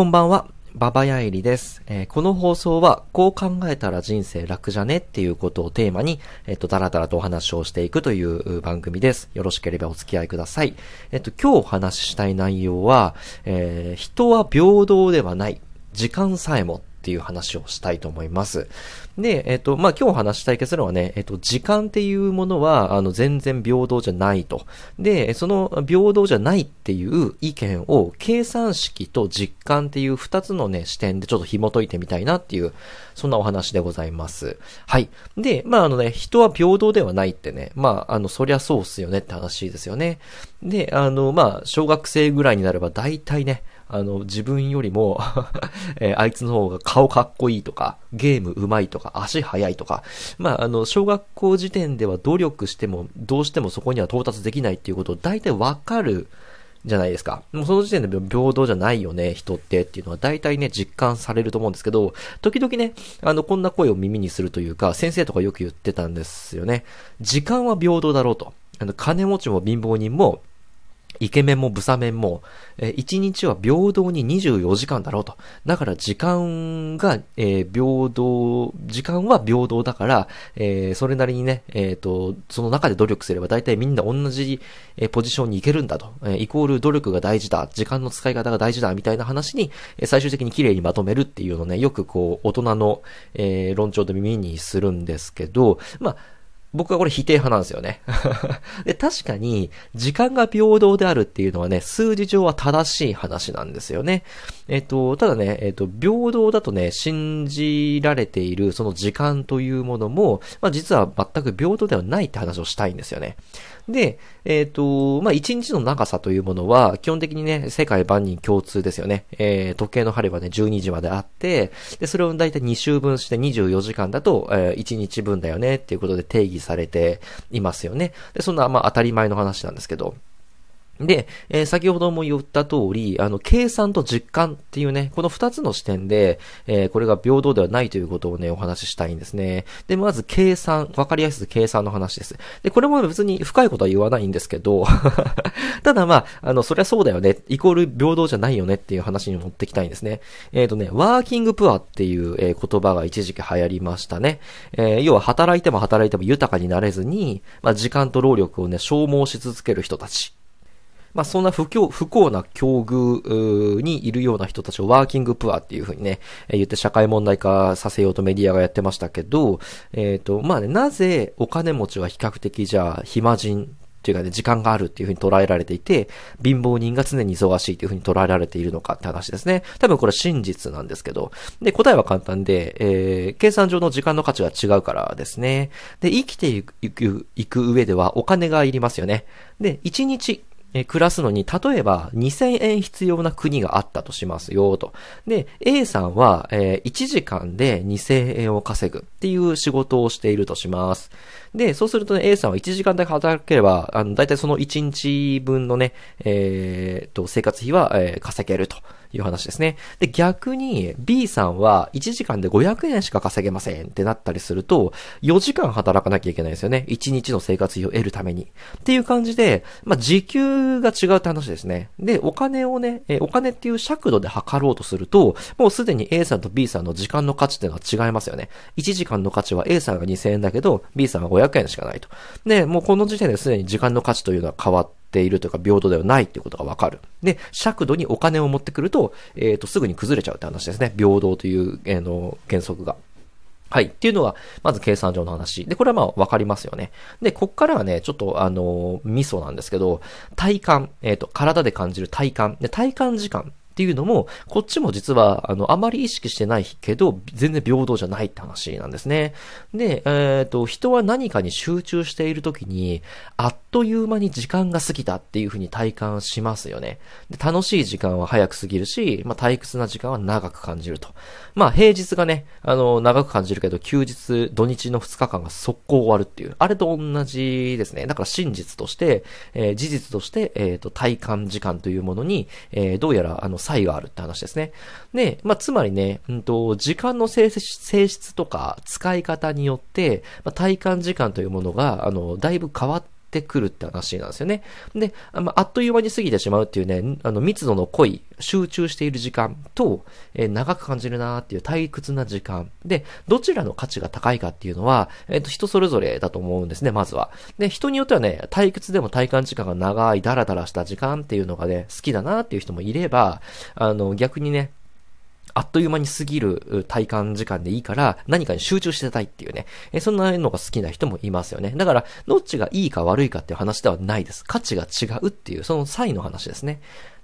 こんばんは。ババヤエリです、えーこの放送は、こう考えたら人生楽じゃねっていうことをテーマに、えっ、と、だらだらとお話をしていくという番組です。よろしければお付き合いください。えっ、と、今日お話ししたい内容は、え人は平等ではない。時間さえもっていう話をしたいと思います。で、えっ、と、まあ、今日お話ししたい結論はね、えっ、と、時間っていうものは、あの、全然平等じゃないと。で、その平等じゃないっていう意見を、計算式と実感っていう二つのね、視点でちょっと紐解いてみたいなっていう、そんなお話でございます。はい。で、まあ、あのね、人は平等ではないってね、まあ、あの、そりゃそうっすよねって話ですよね。で、あの、まあ、小学生ぐらいになれば大体ね、あの、自分よりも、えーあいつの方が顔かっこいいとか、ゲーム上手いとか、足速いとか、まあ、あの、小学校時点では努力しても、どうしてもそこには到達できないっていうことを大体わかるじゃないですか。もうその時点で平等じゃないよね、人ってっていうのは大体ね、実感されると思うんですけど、時々ね、あの、こんな声を耳にするというか、先生とかよく言ってたんですよね。時間は平等だろうと。あの、金持ちも貧乏人も、イケメンもブサメンも、えー1日は平等に24時間だろうと。だから時間が、えー平等、時間は平等だから、えーそれなりにね、えっ、と、その中で努力すれば大体みんな同じ、えーポジションに行けるんだと。えーイコール努力が大事だ。時間の使い方が大事だ。みたいな話に、えー最終的に綺麗にまとめるっていうのね、よくこう、大人の、えー論調で耳にするんですけど、まあ、僕はこれ否定派なんですよね。で、確かに、時間が平等であるっていうのはね、数字上は正しい話なんですよね。えっと、ただね、えっと、平等だとね、信じられているその時間というものも、まあ実は全く平等ではないって話をしたいんですよね。で、えっ、と、まあ、一日の長さというものは、基本的にね、世界万人共通ですよね。えー、時計の針はね、12時まであって、で、それをだいたい2週分して24時間だと、えー、1日分だよねっていうことで定義されていますよね。で、そんな、まあ、当たり前の話なんですけど、で、えー先ほども言った通り、あの、計算と実感っていうね、この二つの視点で、えーこれが平等ではないということをね、お話ししたいんですね。で、まず計算、わかりやすい計算の話です。で、これも別に深いことは言わないんですけど、ただまあ、あの、そりゃそうだよね、イコール平等じゃないよねっていう話に持ってきたいんですね。えっ、とね、ワーキングプアっていう、え言葉が一時期流行りましたね。え要は働いても働いても豊かになれずに、まあ、時間と労力をね、消耗し続ける人たち。まあそんな不況、不幸な境遇にいるような人たちをワーキングプアっていうふうにね、言って社会問題化させようとメディアがやってましたけど、えっ、と、まあね、なぜお金持ちは比較的じゃあ暇人っていうかね、時間があるっていうふうに捉えられていて、貧乏人が常に忙しいっていうふうに捉えられているのかって話ですね。多分これ真実なんですけど。で、答えは簡単で、えー計算上の時間の価値が違うからですね。で、生きていく、いく、いく上ではお金がいりますよね。で、1日、え暮らすのに、例えば2000円必要な国があったとしますよ、と。で、A さんは、え1時間で2000円を稼ぐっていう仕事をしているとします。で、そうするとね、A さんは1時間だけ働ければ、あの、だいたいその1日分のね、えー、と、生活費は、えー稼げるという話ですね。で、逆に B さんは1時間で500円しか稼げませんってなったりすると、4時間働かなきゃいけないですよね。1日の生活費を得るために。っていう感じで、まあ、時給が違うって話ですね。で、お金をね、お金っていう尺度で測ろうとすると、もうすでに A さんと B さんの時間の価値っていうのは違いますよね。1時間の価値は A さんが2000円だけど、B さんは500円しかないと。で、もうこの時点ですでに時間の価値というのは変わってているというか平等ではないっていうことがわかる。で、尺度にお金を持ってくると、えっ、と、すぐに崩れちゃうって話ですね。平等という、えーの原則が。はい。っていうのが、まず計算上の話。で、これはまあ、わかりますよね。で、こっからはね、ちょっと、あの、ミソなんですけど、体感、えっ、と、体で感じる体感。で、体感時間っていうのも、こっちも実は、あの、あまり意識してないけど、全然平等じゃないって話なんですね。で、えっ、と、人は何かに集中しているときに、あっという間に時間が過ぎたっていうふうに体感しますよね。で楽しい時間は早く過ぎるし、まあ、退屈な時間は長く感じると。まあ、平日がね、あの、長く感じるけど、休日、土日の2日間が速攻終わるっていう、あれと同じですね。だから真実として、えー事実として、えっ、と、体感時間というものに、えーどうやら、あの、差異があるって話ですね。で、まあ、つまりね、うんと、時間の性質性質とか、使い方によって、まあ、体感時間というものが、あの、だいぶ変わってってくるって話なんですよね。で、まあ、あっという間に過ぎてしまうっていうね、あの、密度の濃い、集中している時間と、えー、長く感じるなーっていう退屈な時間。で、どちらの価値が高いかっていうのは、えっ、ー、と、人それぞれだと思うんですね、まずは。で、人によってはね、退屈でも体感時間が長い、ダラダラした時間っていうのがね、好きだなっていう人もいれば、あの、逆にね、あっという間に過ぎる体感時間でいいから、何かに集中してたいっていうね、そんなのが好きな人もいますよね。だから、どっちがいいか悪いかっていう話ではないです。価値が違うっていう、その際の話ですね。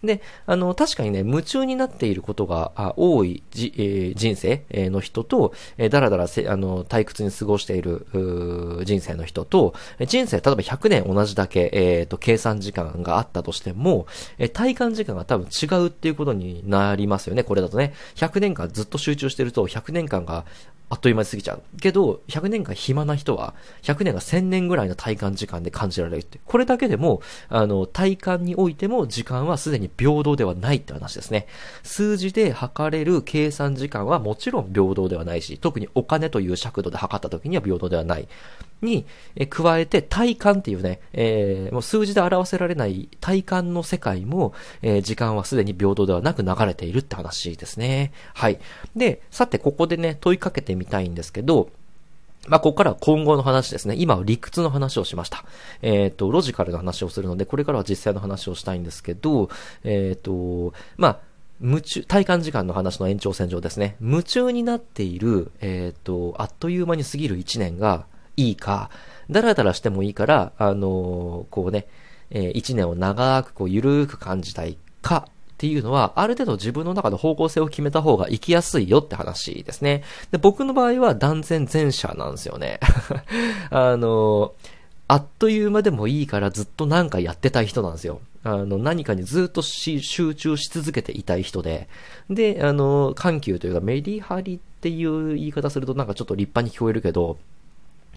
で、あの、確かにね、夢中になっていることが多いじ、えー、人生の人と、えー、だらだらせ、あの、退屈に過ごしている、人生の人と、人生、例えば100年同じだけ、えっ、ー、と、計算時間があったとしても、えー、体感時間が多分違うっていうことになりますよね、これだとね。100年間ずっと集中してると、100年間があっという間に過ぎちゃう。けど、100年間暇な人は、100年が1000年ぐらいの体感時間で感じられるって。これだけでも、あの、体感においても時間はすでに平等ではないって話ですね。数字で測れる計算時間はもちろん平等ではないし、特にお金という尺度で測った時には平等ではない。に、え加えて体感っていうね、えー、もう数字で表せられない体感の世界も、えー、時間はすでに平等ではなく流れているって話ですね。はい。で、さてここでね、問いかけてみたいんですけど、まあ、ここからは今後の話ですね。今は理屈の話をしました。えっ、ー、と、ロジカルな話をするので、これからは実際の話をしたいんですけど、えっ、と、まあ、夢中、体感時間の話の延長線上ですね。夢中になっている、えっ、と、あっという間に過ぎる1年が、いいか、だらだらしてもいいから、あのー、こうね、えー、一年を長くこう、ゆるーく感じたいか、っていうのは、ある程度自分の中の方向性を決めた方が生きやすいよって話ですね。で、僕の場合は断然前者なんですよね。あの、あっという間でもいいからずっとなんかやってたい人なんですよ。あの、何かにずっと集中し続けていたい人で、で、あの、緩急というかメリハリっていう言い方するとなんかちょっと立派に聞こえるけど、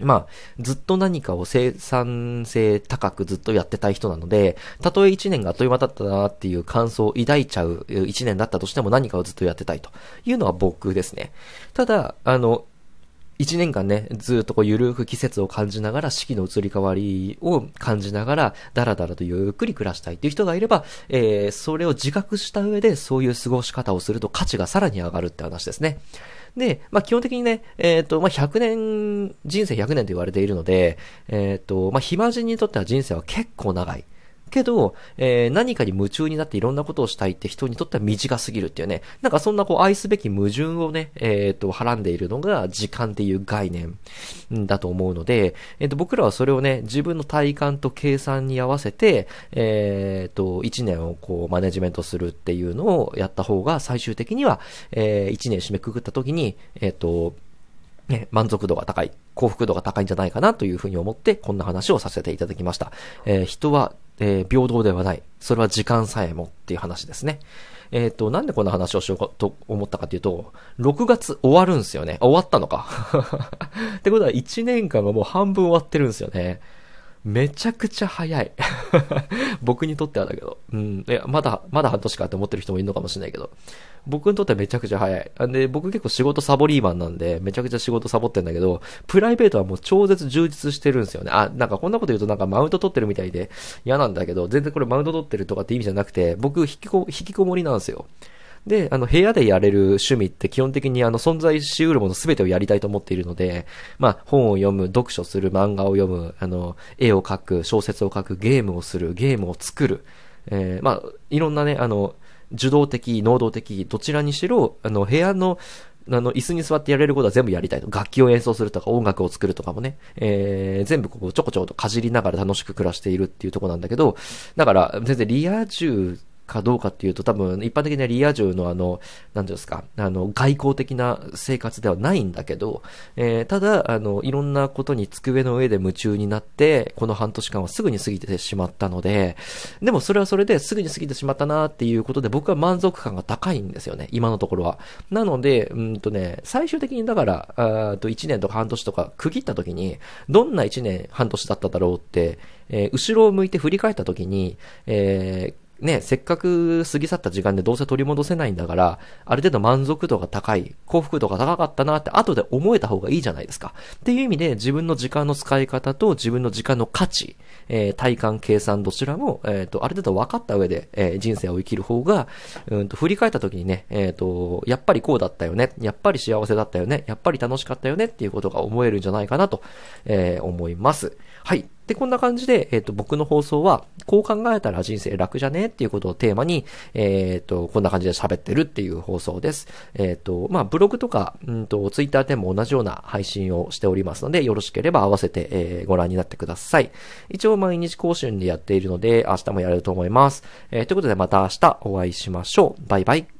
まあ、ずっと何かを生産性高くずっとやってたい人なので、たとえ一年があっという間だったなっていう感想を抱いちゃう一年だったとしても何かをずっとやってたいというのは僕ですね。ただ、あの、一年間ね、ずっとこうゆるく季節を感じながら、四季の移り変わりを感じながら、だらだらとゆっくり暮らしたいっていう人がいれば、えー、それを自覚した上で、そういう過ごし方をすると価値がさらに上がるって話ですね。で、まあ、基本的にね、えっ、ー、と、まあ、100年、人生100年と言われているので、えっ、ー、と、まあ、暇人にとっては人生は結構長い。けど、えー、何かに夢中になっていろんなことをしたいって人にとっては短すぎるっていうね、なんかそんなこう愛すべき矛盾をね、えっ、ー、と、はらんでいるのが時間っていう概念だと思うので、えっ、ー、と、僕らはそれをね、自分の体感と計算に合わせて、えっ、と、1年をこうマネジメントするっていうのをやった方が最終的には、えー、1年締めくくった時に、えっ、と、ね、満足度が高い、幸福度が高いんじゃないかなというふうに思って、こんな話をさせていただきました。えー、人は、えー、平等ではない。それは時間さえもっていう話ですね。えっ、ー、と、なんでこんな話をしようかと思ったかというと、6月終わるんですよね。終わったのか。ってことは1年間がもう半分終わってるんですよね。めちゃくちゃ早い。僕にとってはだけど。うん。いや、まだ、まだ半年かって思ってる人もいるのかもしれないけど。僕にとってはめちゃくちゃ早い。で、僕結構仕事サボリーマンなんで、めちゃくちゃ仕事サボってんだけど、プライベートはもう超絶充実してるんですよね。あ、なんかこんなこと言うとなんかマウント取ってるみたいで嫌なんだけど、全然これマウント取ってるとかって意味じゃなくて、僕引きこ、引きこもりなんですよ。で、あの、部屋でやれる趣味って基本的にあの、存在し得るもの全てをやりたいと思っているので、まあ、本を読む、読書する、漫画を読む、あの、絵を描く、小説を書く、ゲームをする、ゲームを作る、えー、まあ、いろんなね、あの、受動的、能動的、どちらにしろ、あの、部屋の、あの、椅子に座ってやれることは全部やりたいと。楽器を演奏するとか、音楽を作るとかもね、えー、全部こう、ちょこちょことかじりながら楽しく暮らしているっていうとこなんだけど、だから、全然リア充かどうかっていうと多分一般的なリア充のあの、なんていうんですか、あの、外交的な生活ではないんだけど、えー、ただ、あの、いろんなことに机の上で夢中になって、この半年間はすぐに過ぎてしまったので、でもそれはそれですぐに過ぎてしまったなっていうことで僕は満足感が高いんですよね、今のところは。なので、うんとね、最終的にだから、あと1年とか半年とか区切った時に、どんな1年半年だっただろうって、えー、後ろを向いて振り返った時に、えーね、せっかく過ぎ去った時間でどうせ取り戻せないんだから、ある程度満足度が高い、幸福度が高かったなって後で思えた方がいいじゃないですか。っていう意味で自分の時間の使い方と自分の時間の価値、えー、体感、計算どちらも、えっ、ー、と、ある程度分かった上で、えー、人生を生きる方が、うんと、振り返った時にね、えっ、と、やっぱりこうだったよね、やっぱり幸せだったよね、やっぱり楽しかったよねっていうことが思えるんじゃないかなと、え思います。はい。で、こんな感じで、えっ、ー、と、僕の放送は、こう考えたら人生楽じゃね？っていうことをテーマに、えっ、ー、と、こんな感じで喋ってるっていう放送です。えっ、ー、と、まあ、ブログとか、うんと、ツイッターでも同じような配信をしておりますので、よろしければ合わせて、え、ご覧になってください。一応、毎日更新でやっているので、明日もやれると思います。え、ということで、また明日お会いしましょう。バイバイ。